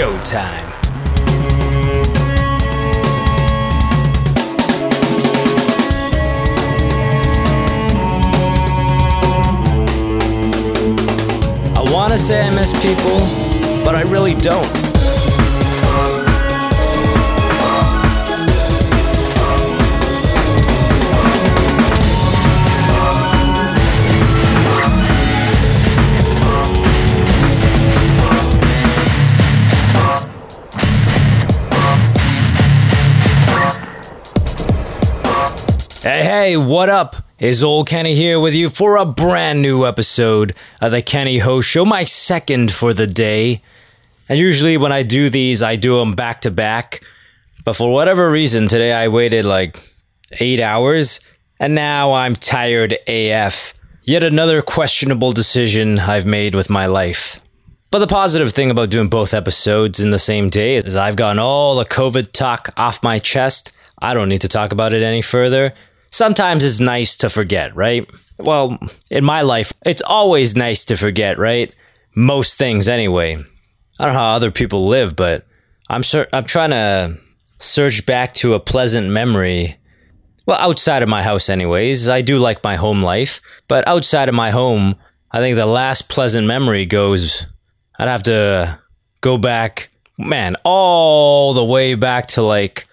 showtime. I want to say I miss people, but I really don't. Hey, what up? Is old Kenny here with you for a brand new episode of the Kenny Ho Show, my second for the day. And usually when I do these, I do them back to back. But for whatever reason, today I waited like eight hours, and now I'm tired AF. Yet another questionable decision I've made with my life. But the positive thing about doing both episodes in the same day is I've gotten all the COVID talk off my chest. I don't need to talk about it any further. Sometimes it's nice to forget, right? Well, in my life, it's always nice to forget, right? Most things, anyway. I don't know how other people live, but I'm sur- I'm trying to search back to a pleasant memory. Well, outside of my house, anyways. I do like my home life, but outside of my home, I think the last pleasant memory goes. I'd have to go back, man, all the way back to like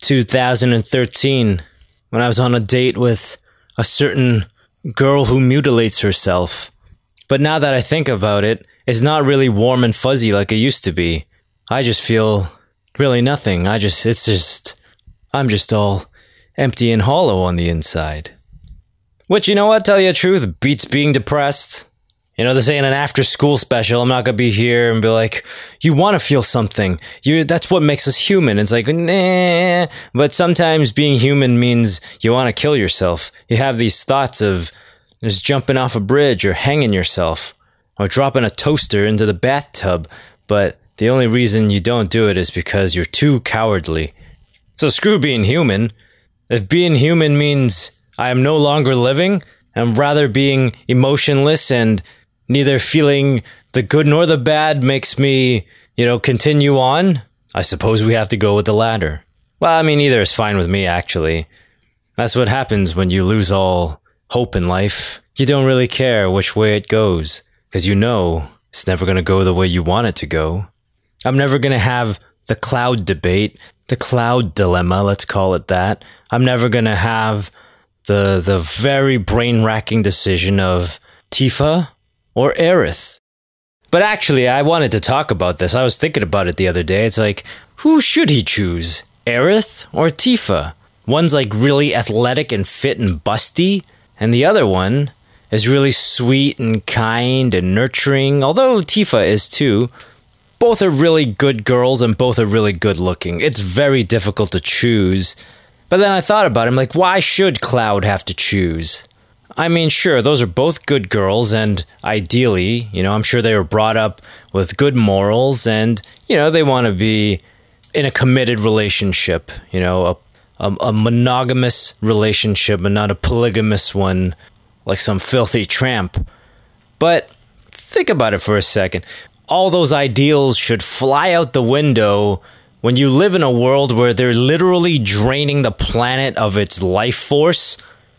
2013 when I was on a date with a certain girl who mutilates herself. But now that I think about it, it's not really warm and fuzzy like it used to be. I just feel really nothing. I just, it's just, I'm just all empty and hollow on the inside. Which, you know what, tell you the truth, beats being depressed. You know, this ain't an after school special. I'm not gonna be here and be like, you wanna feel something. You that's what makes us human. It's like, nah. But sometimes being human means you wanna kill yourself. You have these thoughts of just jumping off a bridge or hanging yourself or dropping a toaster into the bathtub, but the only reason you don't do it is because you're too cowardly. So screw being human. If being human means I am no longer living, and rather being emotionless and neither feeling the good nor the bad makes me, you know, continue on, I suppose we have to go with the latter. Well, I mean, either is fine with me, actually. That's what happens when you lose all hope in life. You don't really care which way it goes, because you know it's never going to go the way you want it to go. I'm never going to have the cloud debate, the cloud dilemma, let's call it that. I'm never going to have the the very brain racking decision of Tifa or Aerith. But actually, I wanted to talk about this. I was thinking about it the other day. It's like, who should he choose? Aerith or Tifa? One's like really athletic and fit and busty, and the other one is really sweet and kind and nurturing, although Tifa is too. Both are really good girls and both are really good looking. It's very difficult to choose. But then I thought about it. I'm like, why should Cloud have to choose? I mean, sure, those are both good girls, and ideally, you know, I'm sure they were brought up with good morals, and, you know, they want to be in a committed relationship, you know, a, a, a monogamous relationship and not a polygamous one like some filthy tramp. But think about it for a second. All those ideals should fly out the window when you live in a world where they're literally draining the planet of its life force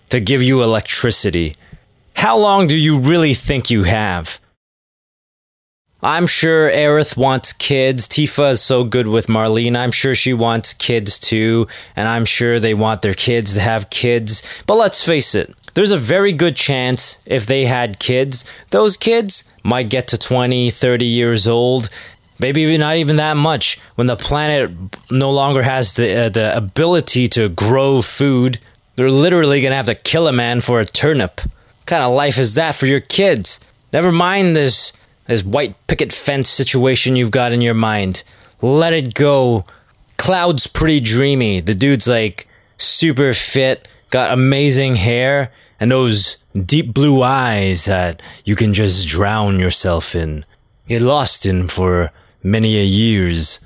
to give you electricity. How long do you really think you have? I'm sure Aerith wants kids. Tifa is so good with Marlene. I'm sure she wants kids too. And I'm sure they want their kids to have kids. But let's face it, there's a very good chance if they had kids, those kids might get to 20, 30 years old. Maybe not even that much. When the planet no longer has the, uh, the ability to grow food, they're literally gonna have to kill a man for a turnip. What kind of life is that for your kids? Never mind this this white picket fence situation you've got in your mind. Let it go. Cloud's pretty dreamy. The dude's like super fit, got amazing hair, and those deep blue eyes that you can just drown yourself in. Get lost in for many a years.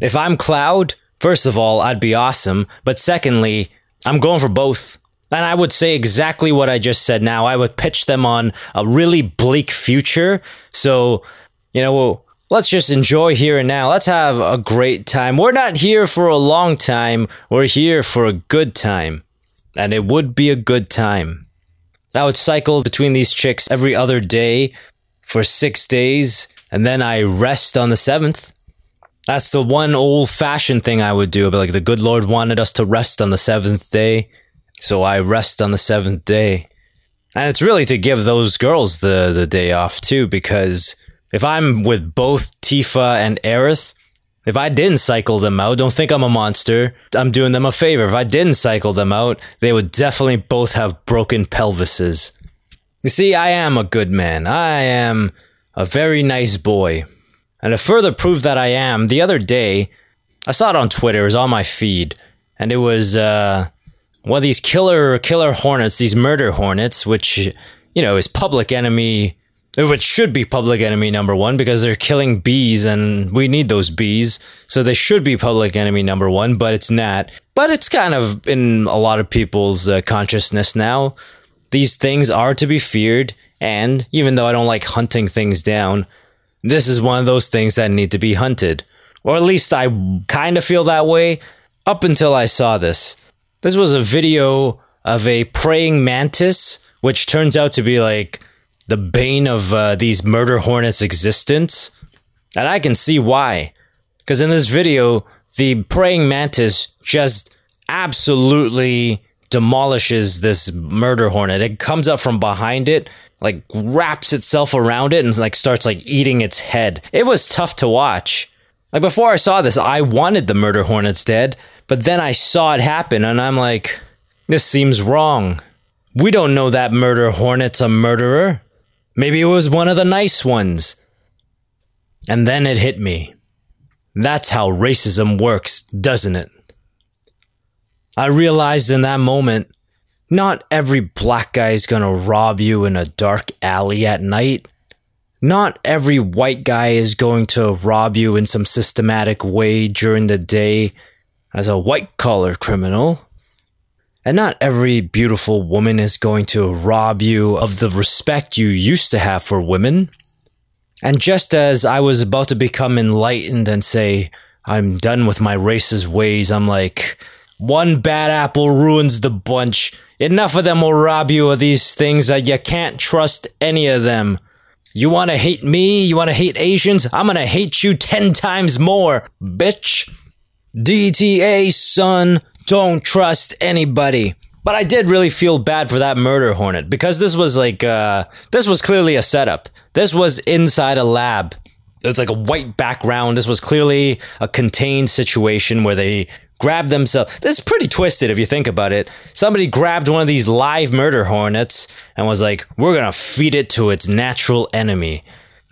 If I'm Cloud, first of all, I'd be awesome, but secondly, I'm going for both. And I would say exactly what I just said now. I would pitch them on a really bleak future. So, you know, let's just enjoy here and now. Let's have a great time. We're not here for a long time, we're here for a good time. And it would be a good time. I would cycle between these chicks every other day for six days, and then I rest on the seventh. That's the one old fashioned thing I would do. But like the good Lord wanted us to rest on the seventh day. So I rest on the seventh day. And it's really to give those girls the, the day off too, because if I'm with both Tifa and Aerith, if I didn't cycle them out, don't think I'm a monster. I'm doing them a favor. If I didn't cycle them out, they would definitely both have broken pelvises. You see, I am a good man. I am a very nice boy. And to further prove that I am, the other day, I saw it on Twitter, it was on my feed, and it was, uh, of these killer, killer hornets, these murder hornets, which, you know, is public enemy which should be public enemy number one because they're killing bees and we need those bees. So they should be public enemy number one, but it's not. But it's kind of in a lot of people's uh, consciousness now. These things are to be feared. And even though I don't like hunting things down, this is one of those things that need to be hunted. Or at least I kind of feel that way up until I saw this. This was a video of a praying mantis, which turns out to be like the bane of uh, these murder hornets' existence. And I can see why. Because in this video, the praying mantis just absolutely demolishes this murder hornet. It comes up from behind it, like wraps itself around it, and like starts like eating its head. It was tough to watch. Like before I saw this, I wanted the murder hornets dead, but then I saw it happen, and I'm like, this seems wrong. We don't know that murder hornet's a murderer. Maybe it was one of the nice ones. And then it hit me. That's how racism works, doesn't it? I realized in that moment, not every black guy is gonna rob you in a dark alley at night. Not every white guy is going to rob you in some systematic way during the day as a white collar criminal. And not every beautiful woman is going to rob you of the respect you used to have for women. And just as I was about to become enlightened and say, I'm done with my racist ways, I'm like, one bad apple ruins the bunch. Enough of them will rob you of these things that you can't trust any of them. You want to hate me? You want to hate Asians? I'm going to hate you 10 times more, bitch. DTA, son. Don't trust anybody. But I did really feel bad for that murder hornet because this was like uh, this was clearly a setup. This was inside a lab. It was like a white background. This was clearly a contained situation where they grabbed themselves. This is pretty twisted if you think about it. Somebody grabbed one of these live murder hornets and was like, "We're gonna feed it to its natural enemy."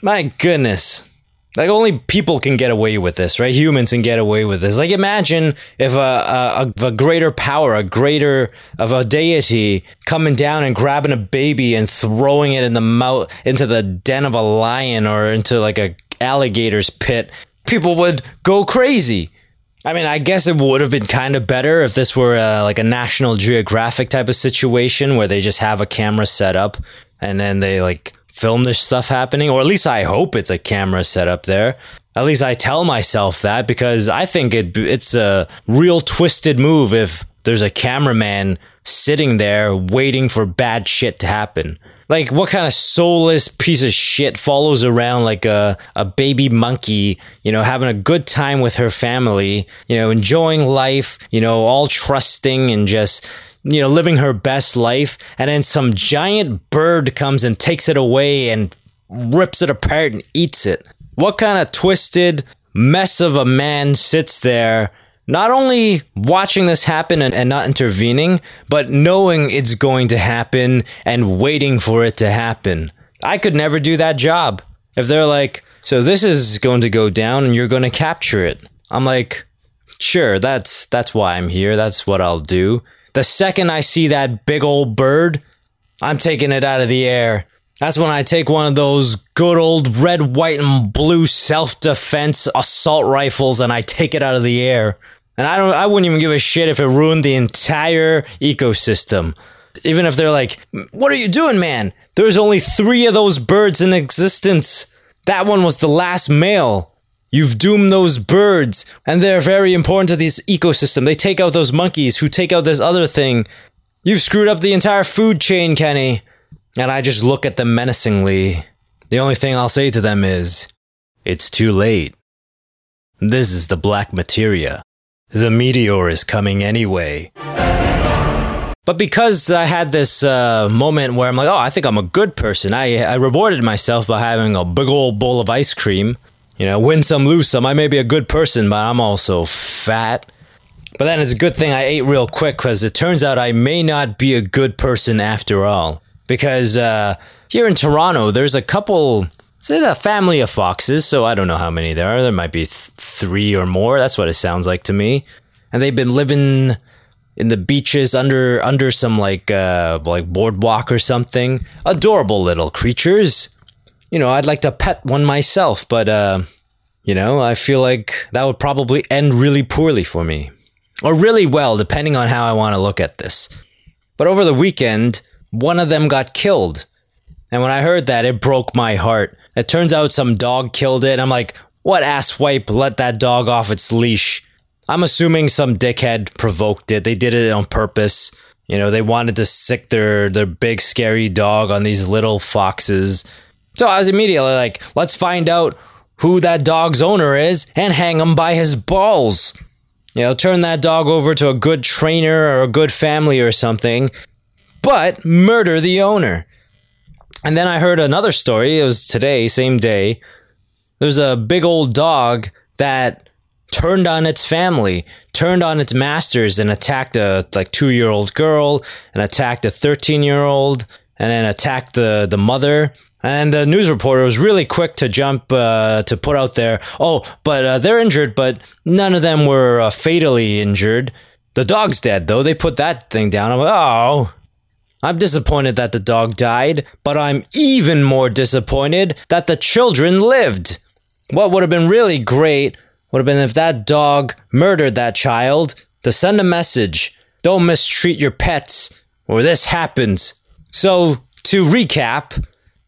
My goodness. Like only people can get away with this, right? Humans can get away with this. Like imagine if a, a, a greater power, a greater of a deity coming down and grabbing a baby and throwing it in the mouth into the den of a lion or into like a alligator's pit. People would go crazy. I mean, I guess it would have been kind of better if this were a, like a National Geographic type of situation where they just have a camera set up and then they like film this stuff happening, or at least I hope it's a camera set up there. At least I tell myself that because I think it it's a real twisted move if there's a cameraman sitting there waiting for bad shit to happen. Like what kind of soulless piece of shit follows around like a, a baby monkey, you know, having a good time with her family, you know, enjoying life, you know, all trusting and just you know, living her best life, and then some giant bird comes and takes it away and rips it apart and eats it. What kind of twisted mess of a man sits there, not only watching this happen and, and not intervening, but knowing it's going to happen and waiting for it to happen? I could never do that job. If they're like, so this is going to go down and you're going to capture it. I'm like, sure, that's that's why I'm here. That's what I'll do. The second I see that big old bird, I'm taking it out of the air. That's when I take one of those good old red, white, and blue self defense assault rifles and I take it out of the air. And I don't I wouldn't even give a shit if it ruined the entire ecosystem. Even if they're like, "What are you doing, man? There's only 3 of those birds in existence." That one was the last male. You've doomed those birds, and they're very important to this ecosystem. They take out those monkeys who take out this other thing. You've screwed up the entire food chain, Kenny. And I just look at them menacingly. The only thing I'll say to them is, It's too late. This is the black materia. The meteor is coming anyway. But because I had this uh, moment where I'm like, oh, I think I'm a good person, I, I rewarded myself by having a big old bowl of ice cream. You know, win some, lose some. I may be a good person, but I'm also fat. But then it's a good thing I ate real quick because it turns out I may not be a good person after all. Because uh, here in Toronto, there's a couple. It's a family of foxes, so I don't know how many there are. There might be th- three or more. That's what it sounds like to me. And they've been living in the beaches under under some like uh like boardwalk or something. Adorable little creatures. You know, I'd like to pet one myself, but uh you know, I feel like that would probably end really poorly for me. Or really well, depending on how I want to look at this. But over the weekend, one of them got killed. And when I heard that, it broke my heart. It turns out some dog killed it. I'm like, what asswipe let that dog off its leash? I'm assuming some dickhead provoked it. They did it on purpose. You know, they wanted to sic their their big scary dog on these little foxes. So I was immediately like, let's find out who that dog's owner is and hang him by his balls. You know, turn that dog over to a good trainer or a good family or something, but murder the owner. And then I heard another story. It was today, same day. There's a big old dog that turned on its family, turned on its masters, and attacked a like two year old girl, and attacked a thirteen year old, and then attacked the the mother. And the news reporter was really quick to jump uh, to put out there, oh, but uh, they're injured, but none of them were uh, fatally injured. The dog's dead, though. They put that thing down. I'm like, oh, I'm disappointed that the dog died, but I'm even more disappointed that the children lived. What would have been really great would have been if that dog murdered that child to send a message don't mistreat your pets or this happens. So, to recap,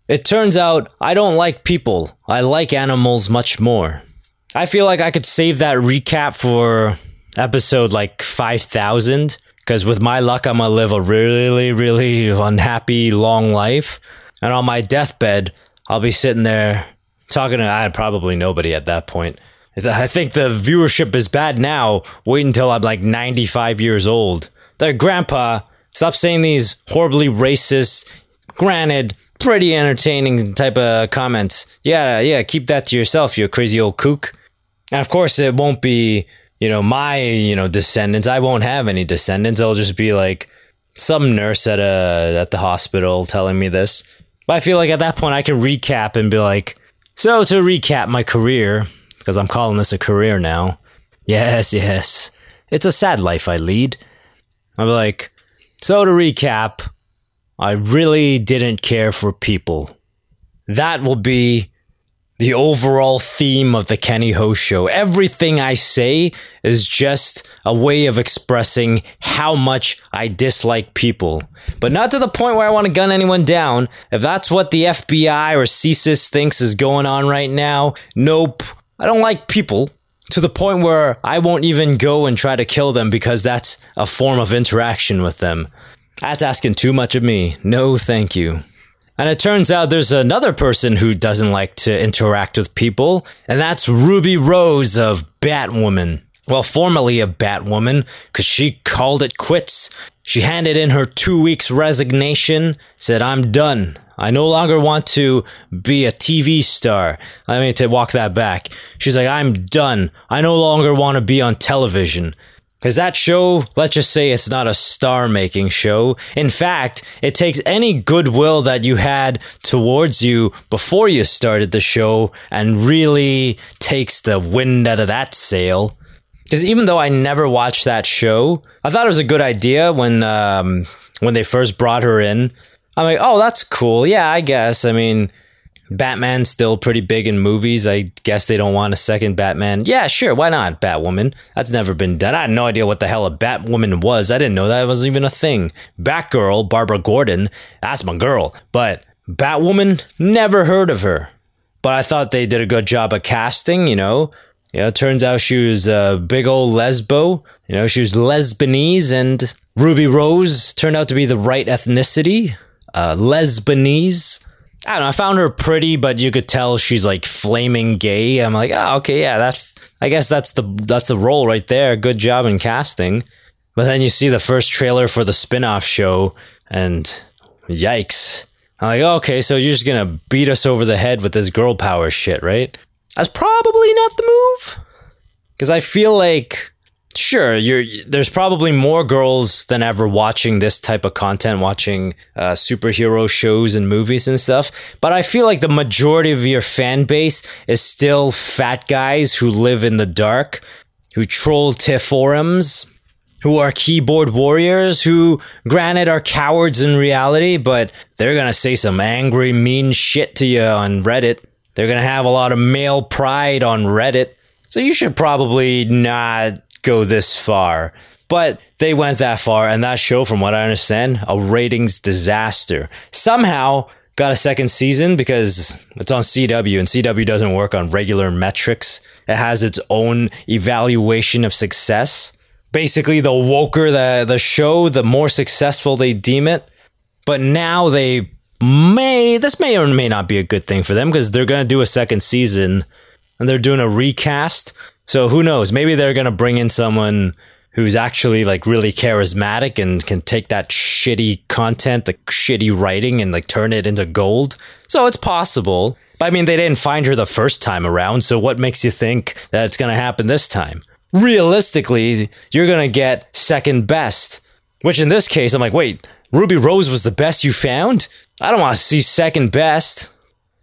it turns out I don't like people. I like animals much more. I feel like I could save that recap for episode like 5000 because with my luck, I'm gonna live a really, really unhappy long life. And on my deathbed, I'll be sitting there talking to I probably nobody at that point. I think the viewership is bad now. Wait until I'm like 95 years old. The grandpa, stop saying these horribly racist, granted, pretty entertaining type of comments. Yeah, yeah, keep that to yourself, you crazy old kook. And of course, it won't be, you know, my, you know, descendants. I won't have any descendants. It'll just be like some nurse at a at the hospital telling me this. But I feel like at that point I can recap and be like, so to recap my career, because I'm calling this a career now. Yes, yes. It's a sad life I lead. I'm like, so to recap, I really didn't care for people. That will be the overall theme of the Kenny Ho show. Everything I say is just a way of expressing how much I dislike people. But not to the point where I want to gun anyone down. If that's what the FBI or CSIS thinks is going on right now, nope. I don't like people to the point where I won't even go and try to kill them because that's a form of interaction with them. That's asking too much of me. No, thank you. And it turns out there's another person who doesn't like to interact with people, and that's Ruby Rose of Batwoman. Well, formerly a Batwoman, because she called it quits. She handed in her two weeks resignation, said, I'm done. I no longer want to be a TV star. I mean, to walk that back. She's like, I'm done. I no longer want to be on television. Because that show, let's just say it's not a star making show. In fact, it takes any goodwill that you had towards you before you started the show and really takes the wind out of that sail. Because even though I never watched that show, I thought it was a good idea when um, when they first brought her in. I'm like, oh, that's cool. Yeah, I guess. I mean, Batman's still pretty big in movies. I guess they don't want a second Batman. Yeah, sure. Why not? Batwoman. That's never been done. I had no idea what the hell a Batwoman was. I didn't know that was even a thing. Batgirl, Barbara Gordon, that's my girl. But Batwoman, never heard of her. but I thought they did a good job of casting, you know. You know, turns out she was a big old lesbo. You know, she was Lesbanese, and Ruby Rose turned out to be the right ethnicity, uh. I don't know. I found her pretty, but you could tell she's like flaming gay. I'm like, oh, okay, yeah, that's. I guess that's the that's the role right there. Good job in casting. But then you see the first trailer for the spin-off show, and yikes! I'm like, okay, so you're just gonna beat us over the head with this girl power shit, right? That's probably not the move. Because I feel like, sure, there's probably more girls than ever watching this type of content, watching uh, superhero shows and movies and stuff. But I feel like the majority of your fan base is still fat guys who live in the dark, who troll TIFF forums, who are keyboard warriors, who, granted, are cowards in reality, but they're gonna say some angry, mean shit to you on Reddit. They're to have a lot of male pride on Reddit. So you should probably not go this far. But they went that far, and that show, from what I understand, a ratings disaster. Somehow got a second season because it's on CW, and CW doesn't work on regular metrics. It has its own evaluation of success. Basically, the woker the, the show, the more successful they deem it. But now they may this may or may not be a good thing for them because they're going to do a second season and they're doing a recast. So who knows? Maybe they're going to bring in someone who's actually like really charismatic and can take that shitty content, the shitty writing and like turn it into gold. So it's possible. But I mean, they didn't find her the first time around. So what makes you think that it's going to happen this time? Realistically, you're going to get second best, which in this case, I'm like, wait, Ruby Rose was the best you found? I don't want to see second best.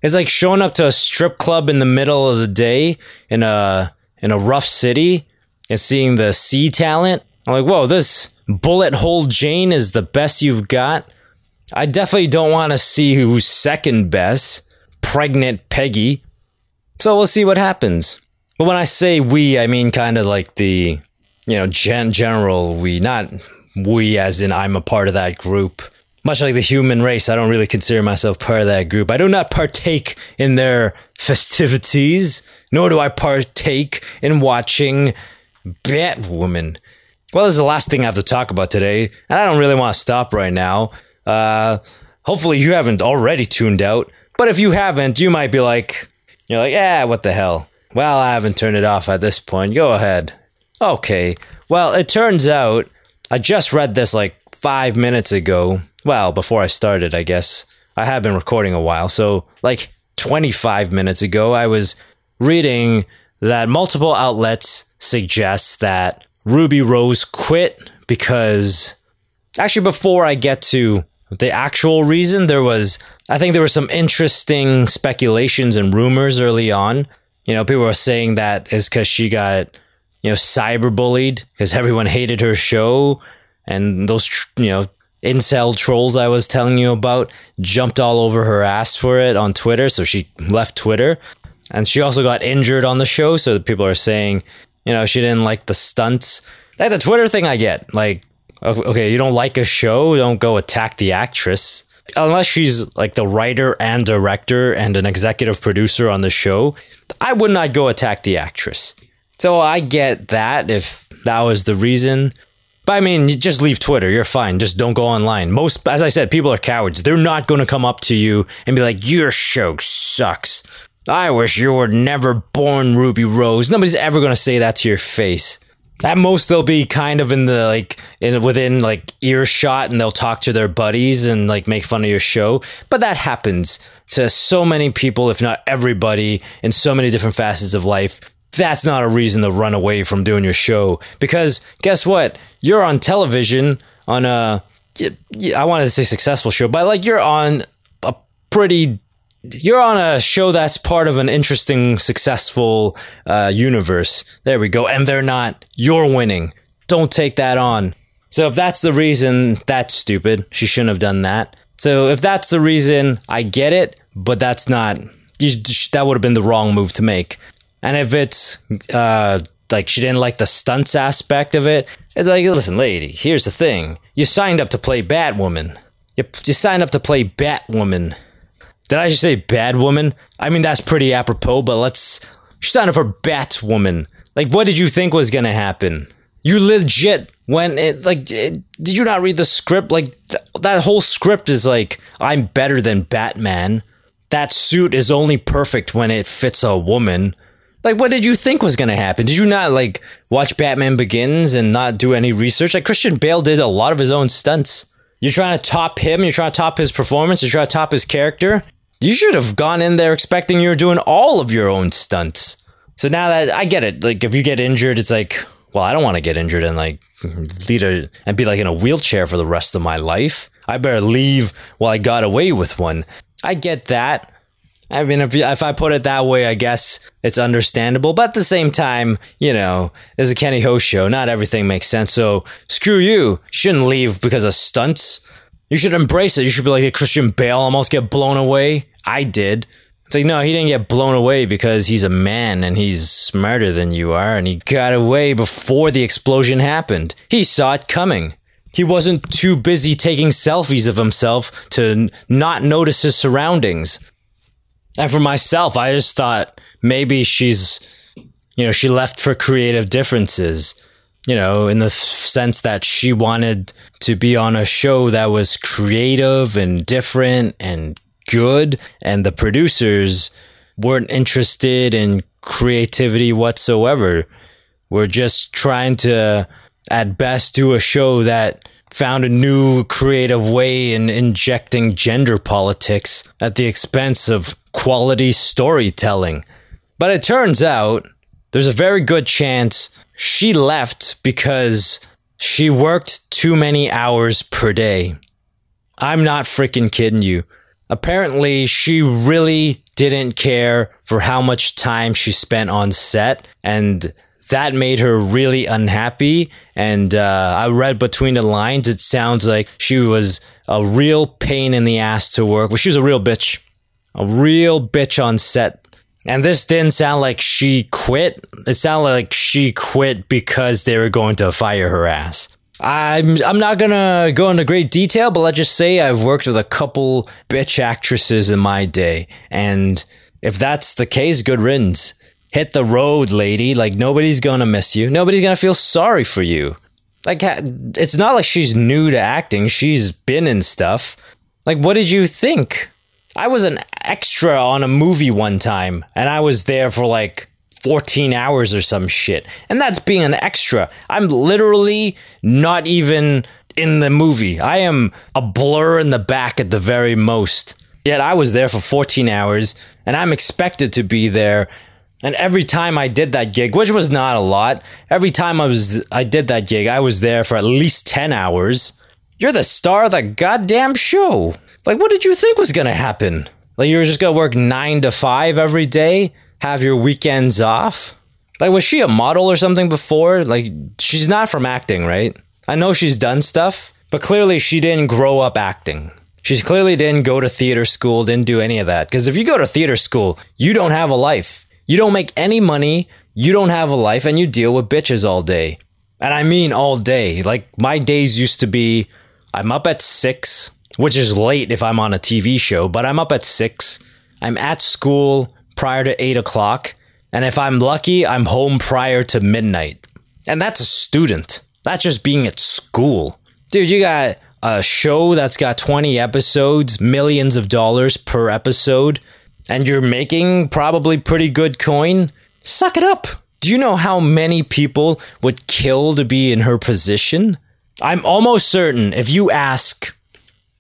It's like showing up to a strip club in the middle of the day in a in a rough city and seeing the C talent. I'm like, whoa, this bullet hole Jane is the best you've got. I definitely don't want to see who's second best. Pregnant Peggy. So we'll see what happens. But when I say we, I mean kind of like the, you know, gen- general we, not we as in I'm a part of that group. Much like the human race, I don't really consider myself part of that group. I do not partake in their festivities, nor do I partake in watching Batwoman. Well, this is the last thing I have to talk about today, and I don't really want to stop right now. Uh, hopefully, you haven't already tuned out, but if you haven't, you might be like, you're like, yeah, what the hell? Well, I haven't turned it off at this point. Go ahead. Okay. Well, it turns out I just read this like five minutes ago well, before I started, I guess. I have been recording a while. So, like 25 minutes ago, I was reading that multiple outlets suggest that Ruby Rose quit because actually, before I get to the actual reason, there was, I think there were some interesting speculations and rumors early on. You know, people were saying that is because she got, you know, cyberbullied because everyone hated her show and those, you know, incel trolls I was telling you about jumped all over her ass for it on Twitter. So she left Twitter. And she also got injured on the show. So people are saying, you know, she didn't like the stunts. Like the Twitter thing I get. Like, okay, you don't like a show, don't go attack the actress. Unless she's like the writer and director and an executive producer on the show, I would not go attack the actress. So I get that if that was the reason. But I mean, just leave Twitter. You're fine. Just don't go online. Most, as I said, people are cowards. They're not going to come up to you and be like, your show sucks. I wish you were never born, Ruby Rose. Nobody's ever going to say that to your face. At most, they'll be kind of in the like in within like earshot, and they'll talk to their buddies and like make fun of your show. But that happens to so many people, if not everybody, in so many different facets of life that's not a reason to run away from doing your show because guess what? You're on television on a I wanted to say successful show, but like you're on a pretty you're on a show that's part of an interesting, successful uh, universe. There we go. And they're not. You're winning. Don't take that on. So if that's the reason, that's stupid. She shouldn't have done that. So if that's the reason, I get it, but that's not. That would have been the wrong move to make. And if it's uh, like she didn't like the stunts aspect of it, it's like, listen, lady, here's the thing. You signed up to play Batwoman. You, you signed up to play Batwoman. Did I just say Batwoman? I mean, that's pretty apropos, but let's. She signed up for Batwoman. Like, what did you think was gonna happen? You legit when it like it, did you not read the script? Like th- that whole script is like I'm better than Batman. That suit is only perfect when it fits a woman. Like, what did you think was gonna happen? Did you not like watch Batman Begins and not do any research? Like Christian Bale did a lot of his own stunts. You're trying to top him. You're trying to top his performance. You're trying to top his character. You should have gone in there expecting you were doing all of your own stunts. So now that I get it, like if you get injured, it's like, well, I don't want to get injured and like lead a and be like in a wheelchair for the rest of my life. I better leave while I got away with one. I get that. I mean, if if I put it that way, I guess it's understandable. But at the same time, you know, it's a Kenny Ho show. Not everything makes sense. So screw you. You shouldn't leave because of stunts. You should embrace it. You should be like a Christian Bale, almost get blown away. I did. It's like, no, he didn't get blown away because he's a man and he's smarter than you are, and he got away before the explosion happened. He saw it coming. He wasn't too busy taking selfies of himself to n- not notice his surroundings. And for myself, I just thought maybe she's, you know, she left for creative differences, you know, in the f- sense that she wanted to be on a show that was creative and different and good, and the producers weren't interested in creativity whatsoever. We're just trying to, at best, do a show that found a new creative way in injecting gender politics at the expense of quality storytelling. But it turns out there's a very good chance she left because she worked too many hours per day. I'm not freaking kidding you. Apparently, she really didn't care for how much time she spent on set, and that made her really unhappy. And uh, I read between the lines, it sounds like she was a real pain in the ass to work with. She was a real bitch, a real bitch on set. And this didn't sound like she quit. It sounded like she quit because they were going to fire her ass. I'm I'm not gonna go into great detail, but let's just say I've worked with a couple bitch actresses in my day, and if that's the case, good riddance. Hit the road, lady. Like nobody's gonna miss you. Nobody's gonna feel sorry for you. Like it's not like she's new to acting. She's been in stuff. Like what did you think? I was an extra on a movie one time, and I was there for like 14 hours or some shit. And that's being an extra. I'm literally not even in the movie. I am a blur in the back at the very most. Yet I was there for 14 hours and I'm expected to be there. And every time I did that gig, which was not a lot, every time I was I did that gig, I was there for at least 10 hours. You're the star of the goddamn show. Like what did you think was going to happen? Like you were just going to work 9 to 5 every day? have your weekends off? Like, was she a model or something before? Like, she's not from acting, right? I know she's done stuff, but clearly she didn't grow up acting. She clearly didn't go to theater school, didn't do any of that. Because if you go to theater school, you don't have a life. You don't make any money, you don't have a life, and you deal with bitches all day. And I mean all day. Like, my days used to be I'm up at six, which is late if I'm on a TV show, but I'm up at six. I'm at school prior to eight o'clock. And if I'm lucky, I'm home prior to midnight. And that's a student. That's just being at school. Dude, you got a show that's got 20 episodes, millions of dollars per episode, and you're making probably pretty good coin. Suck it up. Do you know how many people would kill to be in her position? I'm almost certain if you ask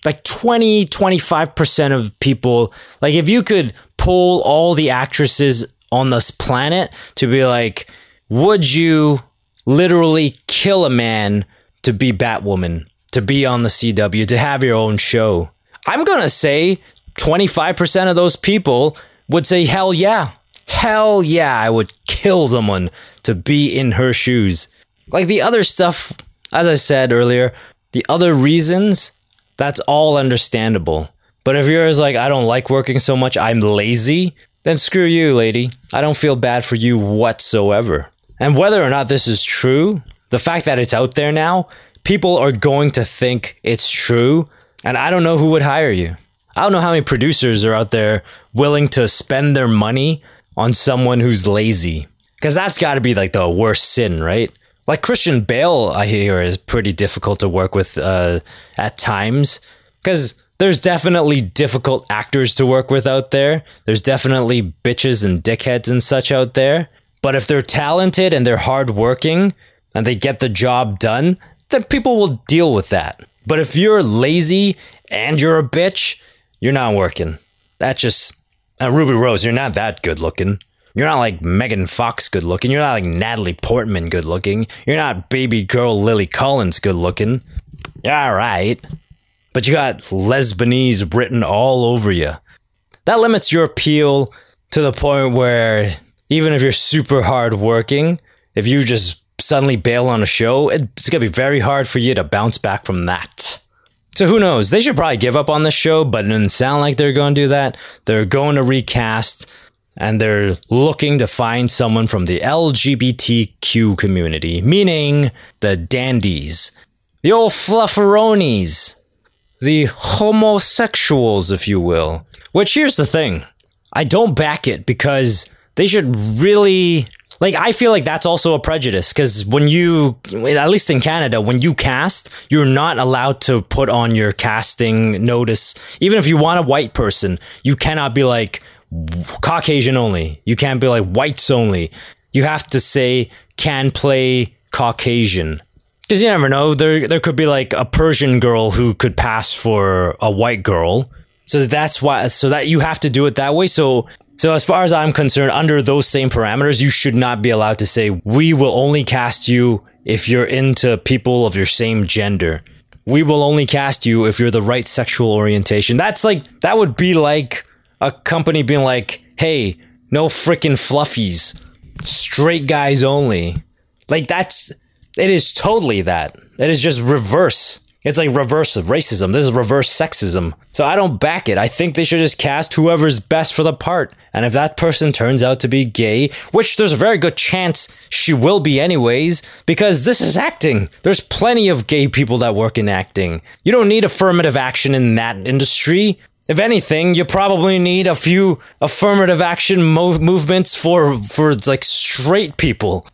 like 20, 25% of people, like if you could pull all the actresses on this planet to be like, would you literally kill a man to be Batwoman, to be on the CW, to have your own show? I'm to say 25% of those people would say, hell yeah. Hell yeah, I would kill someone to be in her shoes. Like the other stuff, as I said earlier, the other reasons, that's all understandable. But if you're like, I don't like working so much, I'm lazy, then screw you, lady. I don't feel bad for you whatsoever. And whether or not this is true, the fact that it's out there now, people are going to think it's true. And I don't know who would hire you. I don't know how many producers are out there willing to spend their money on someone who's lazy. Because that's got to be like the worst sin, right? Like Christian Bale, I hear, is pretty difficult to work with uh, at times. Because there's definitely difficult actors to work with out there. There's definitely bitches and dickheads and such out there. But if they're talented and they're hardworking and they get the job done, then people will deal with that. But if you're lazy and you're a bitch, you're not working. That's just uh, Ruby Rose. You're not that good looking. You're not like Megan Fox good looking. You're not like Natalie Portman good looking. You're not baby girl Lily Collins good looking. You're all right. But you got Lesbanese written all over you. That limits your appeal to the point where even if you're super hard working, if you just suddenly bail on a show, it's going to be very hard for you to bounce back from that. So who knows? They should probably give up on the show, but it doesn't sound like they're going to do that. They're going to recast and they're looking to find someone from the LGBTQ community, meaning the dandies, the old flufferonis, the homosexuals, if you will. Which here's the thing I don't back it because they should really. Like, I feel like that's also a prejudice because when you, at least in Canada, when you cast, you're not allowed to put on your casting notice. Even if you want a white person, you cannot be like, Caucasian only. You can't be like whites only. You have to say can play Caucasian. Because you never know. There there could be like a Persian girl who could pass for a white girl. So that's why so that you have to do it that way. So so as far as I'm concerned, under those same parameters, you should not be allowed to say we will only cast you if you're into people of your same gender. We will only cast you if you're the right sexual orientation. That's like that would be like a company being like, hey, no freaking fluffies, straight guys only. Like that's, it is totally that. It is just reverse. It's like reverse racism. This is reverse sexism. So I don't back it. I think they should just cast whoever's best for the part. And if that person turns out to be gay, which there's a very good chance she will be anyways, because this is acting. There's plenty of gay people that work in acting. You don't need affirmative action in that industry. If anything, you probably need a few affirmative action mo- movements for for like straight people.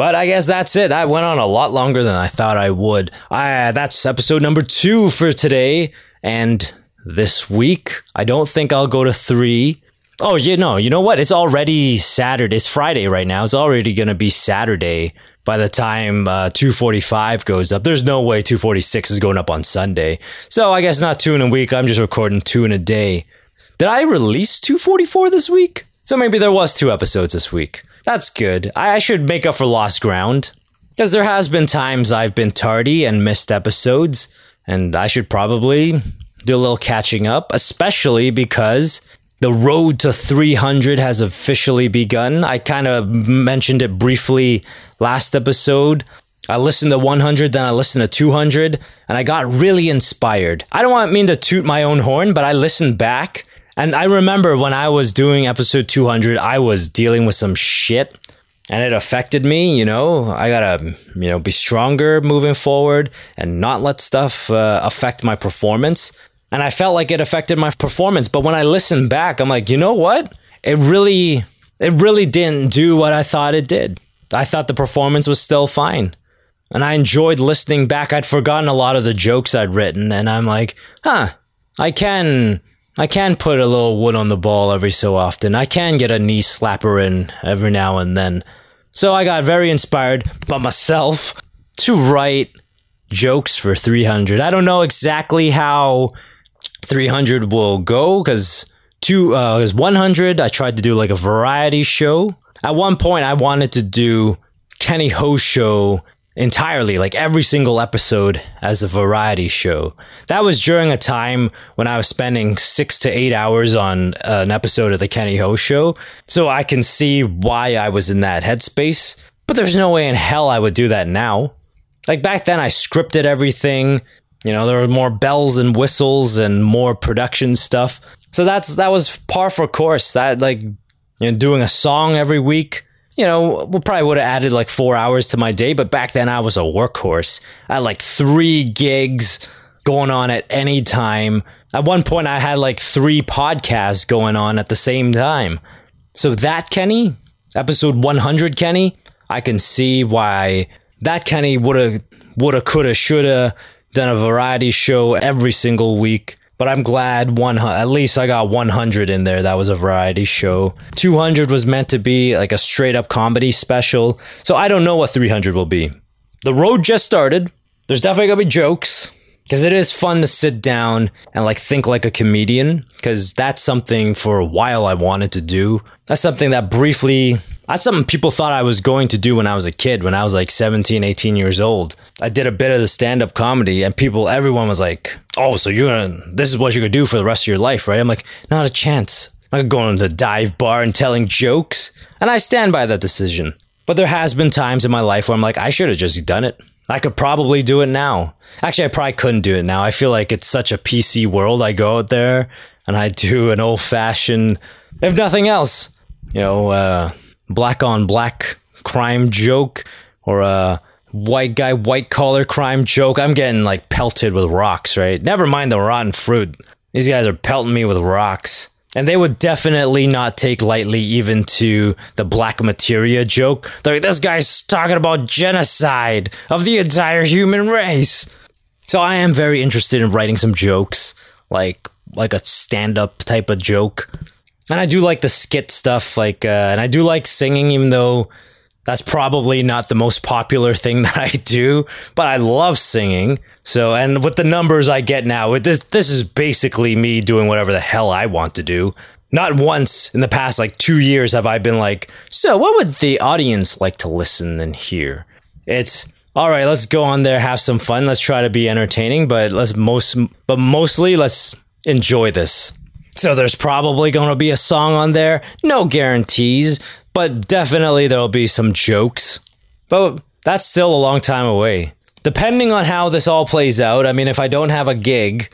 But I guess that's it. That went on a lot longer than I thought I would. I, that's episode number two for today. And this week, I don't think I'll go to three. Oh, you know, you know what? It's already Saturday. It's Friday right now. It's already going to be Saturday by the time uh, 245 goes up. There's no way 246 is going up on Sunday. So I guess not two in a week. I'm just recording two in a day. Did I release 244 this week? So maybe there was two episodes this week. That's good. I should make up for lost ground. Because there has been times I've been tardy and missed episodes, and I should probably do a little catching up, especially because the road to 300 has officially begun. I kind of mentioned it briefly last episode. I listened to 100, then I listened to 200, and I got really inspired. I don't want mean to toot my own horn, but I listened back, and I remember when I was doing episode 200, I was dealing with some shit, and it affected me. You know, I gotta you know be stronger moving forward and not let stuff uh, affect my performance. And I felt like it affected my performance, but when I listened back, I'm like, you know what? It really, it really didn't do what I thought it did. I thought the performance was still fine. And I enjoyed listening back. I'd forgotten a lot of the jokes I'd written, and I'm like, huh, I can I can put a little wood on the ball every so often. I can get a knee slapper in every now and then. So I got very inspired by myself to write jokes for 300. I don't know exactly how 300 will go because two uh, is 100. I tried to do like a variety show at one point, I wanted to do Kenny Ho show entirely, like every single episode as a variety show. That was during a time when I was spending six to eight hours on uh, an episode of the Kenny Ho show. So I can see why I was in that headspace. But there's no way in hell I would do that now. Like back then, I scripted everything. You know, there were more bells and whistles and more production stuff. So that's that was par for course. That like you know, doing a song every week. You know, we probably would have added like four hours to my day, but back then I was a workhorse. I had like three gigs going on at any time. At one point, I had like three podcasts going on at the same time. So that Kenny, episode 100 Kenny, I can see why that Kenny woulda, woulda, coulda, shoulda done a variety show every single week. But I'm glad one at least I got 100 in there. That was a variety show. 200 was meant to be like a straight up comedy special. So I don't know what 300 will be. The road just started. There's definitely gonna be jokes because it is fun to sit down and like think like a comedian because that's something for a while I wanted to do. That's something that briefly that's something people thought I was going to do when I was a kid, when I was like 17, 18 years old. I did a bit of the stand up comedy and people, everyone was like, oh, so you're gonna, this is what you're gonna do for the rest of your life, right? I'm like, not a chance. I'm going to the dive bar and telling jokes. And I stand by that decision. But there has been times in my life where I'm like, I should have just done it. I could probably do it now. Actually, I probably couldn't do it now. I feel like it's such a PC world. I go out there and I do an old fashioned, if nothing else, you know, uh, black on black crime joke or a white guy, white collar crime joke, I'm getting like pelted with rocks, right? Never mind the rotten fruit. These guys are pelting me with rocks. And they would definitely not take lightly even to the black materia joke. They're like, this guy's talking about genocide of the entire human race. So I am very interested in writing some jokes, like like a stand-up type of joke. And I do like the skit stuff, like, uh, and I do like singing, even though that's probably not the most popular thing that I do, but I love singing. So, and with the numbers I get now, this this is basically me doing whatever the hell I want to do. Not once in the past like 2 years have I been like, "So, what would the audience like to listen and hear?" It's all right, let's go on there, have some fun. Let's try to be entertaining, but let's most but mostly let's enjoy this. So there's probably going to be a song on there. No guarantees, but definitely there'll be some jokes. But that's still a long time away. Depending on how this all plays out, I mean if I don't have a gig,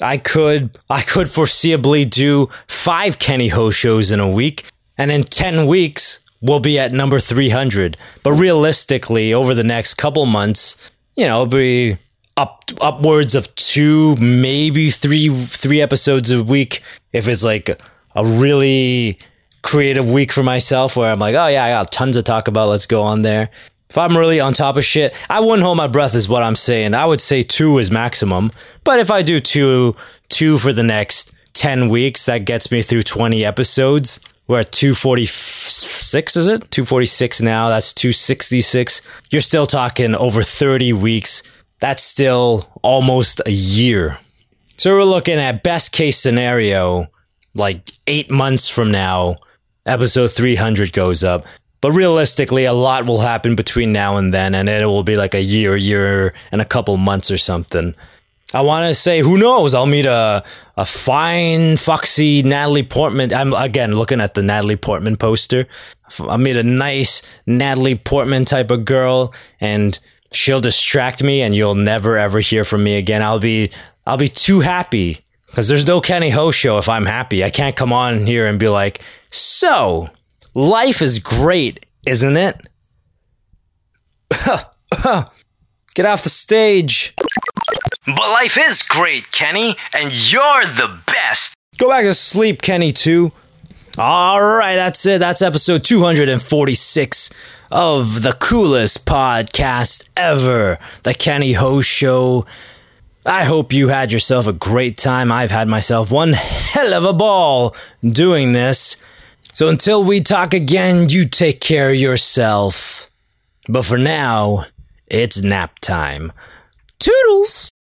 I could I could foreseeably do 5 Kenny Ho shows in a week and in 10 weeks we'll be at number 300. But realistically over the next couple months, you know, it'll be up upwards of two, maybe three three episodes a week if it's like a really creative week for myself where I'm like, oh yeah, I got tons to talk about. Let's go on there. If I'm really on top of shit, I wouldn't hold my breath, is what I'm saying. I would say two is maximum. But if I do two, two for the next 10 weeks, that gets me through 20 episodes. We're at 246, is it? 246 now. That's 266. You're still talking over 30 weeks that's still almost a year. So we're looking at best case scenario, like eight months from now, episode 300 goes up. But realistically, a lot will happen between now and then, and it will be like a year, year, and a couple months or something. I want to say, who knows? I'll meet a a fine, foxy Natalie Portman. I'm again looking at the Natalie Portman poster. I'll meet a nice Natalie Portman type of girl, and she'll distract me and you'll never ever hear from me again. I'll be I'll be too happy because there's no Kenny Ho show if I'm happy. I can't come on here and be like, "So, life is great, isn't it?" Get off the stage. But life is great, Kenny, and you're the best. Go back to sleep, Kenny, too. All right, that's it. That's episode 246 of the coolest podcast ever, The Kenny Ho Show. I hope you had yourself a great time. I've had myself one hell of a ball doing this. So until we talk again, you take care of yourself. But for now, it's nap time. Toodles!